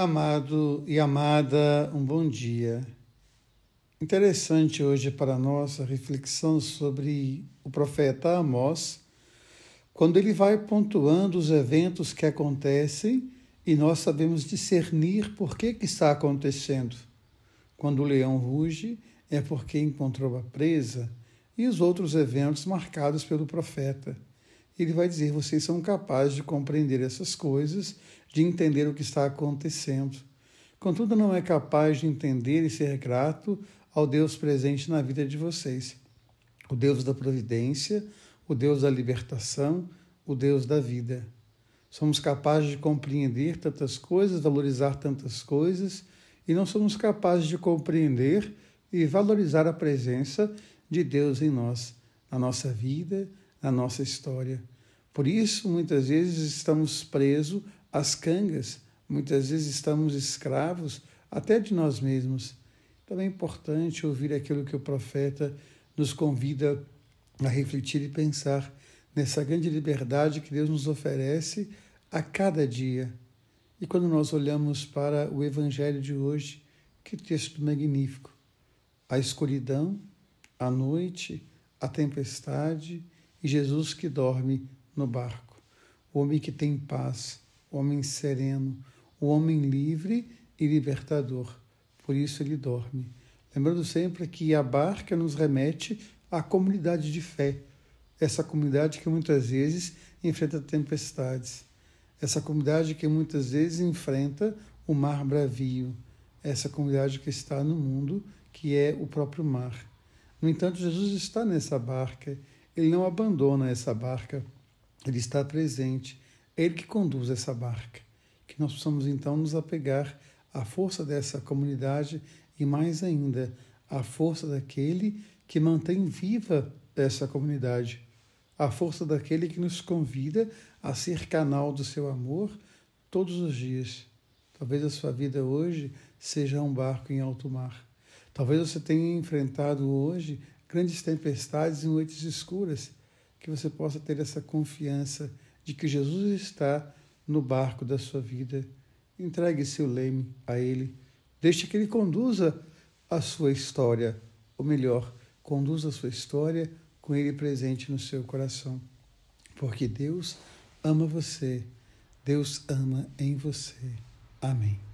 Amado e amada, um bom dia. Interessante hoje para a nossa reflexão sobre o profeta Amós, quando ele vai pontuando os eventos que acontecem e nós sabemos discernir por que, que está acontecendo. Quando o leão ruge, é porque encontrou a presa, e os outros eventos marcados pelo profeta. Ele vai dizer: vocês são capazes de compreender essas coisas de entender o que está acontecendo. Contudo, não é capaz de entender e ser grato ao Deus presente na vida de vocês. O Deus da providência, o Deus da libertação, o Deus da vida. Somos capazes de compreender tantas coisas, valorizar tantas coisas, e não somos capazes de compreender e valorizar a presença de Deus em nós, na nossa vida, na nossa história. Por isso, muitas vezes estamos presos às cangas, muitas vezes estamos escravos até de nós mesmos. Então é importante ouvir aquilo que o profeta nos convida a refletir e pensar nessa grande liberdade que Deus nos oferece a cada dia. E quando nós olhamos para o Evangelho de hoje, que texto magnífico! A escuridão, a noite, a tempestade e Jesus que dorme no barco. O homem que tem paz, o homem sereno, o homem livre e libertador. Por isso ele dorme. Lembrando sempre que a barca nos remete à comunidade de fé, essa comunidade que muitas vezes enfrenta tempestades, essa comunidade que muitas vezes enfrenta o mar bravio, essa comunidade que está no mundo, que é o próprio mar. No entanto, Jesus está nessa barca, ele não abandona essa barca, ele está presente, é ele que conduz essa barca. Que nós possamos então nos apegar à força dessa comunidade e mais ainda à força daquele que mantém viva essa comunidade, a força daquele que nos convida a ser canal do seu amor todos os dias. Talvez a sua vida hoje seja um barco em alto mar. Talvez você tenha enfrentado hoje grandes tempestades e noites escuras, que você possa ter essa confiança de que Jesus está no barco da sua vida. Entregue seu leme a Ele. Deixe que Ele conduza a sua história, ou melhor, conduza a sua história com Ele presente no seu coração. Porque Deus ama você, Deus ama em você. Amém.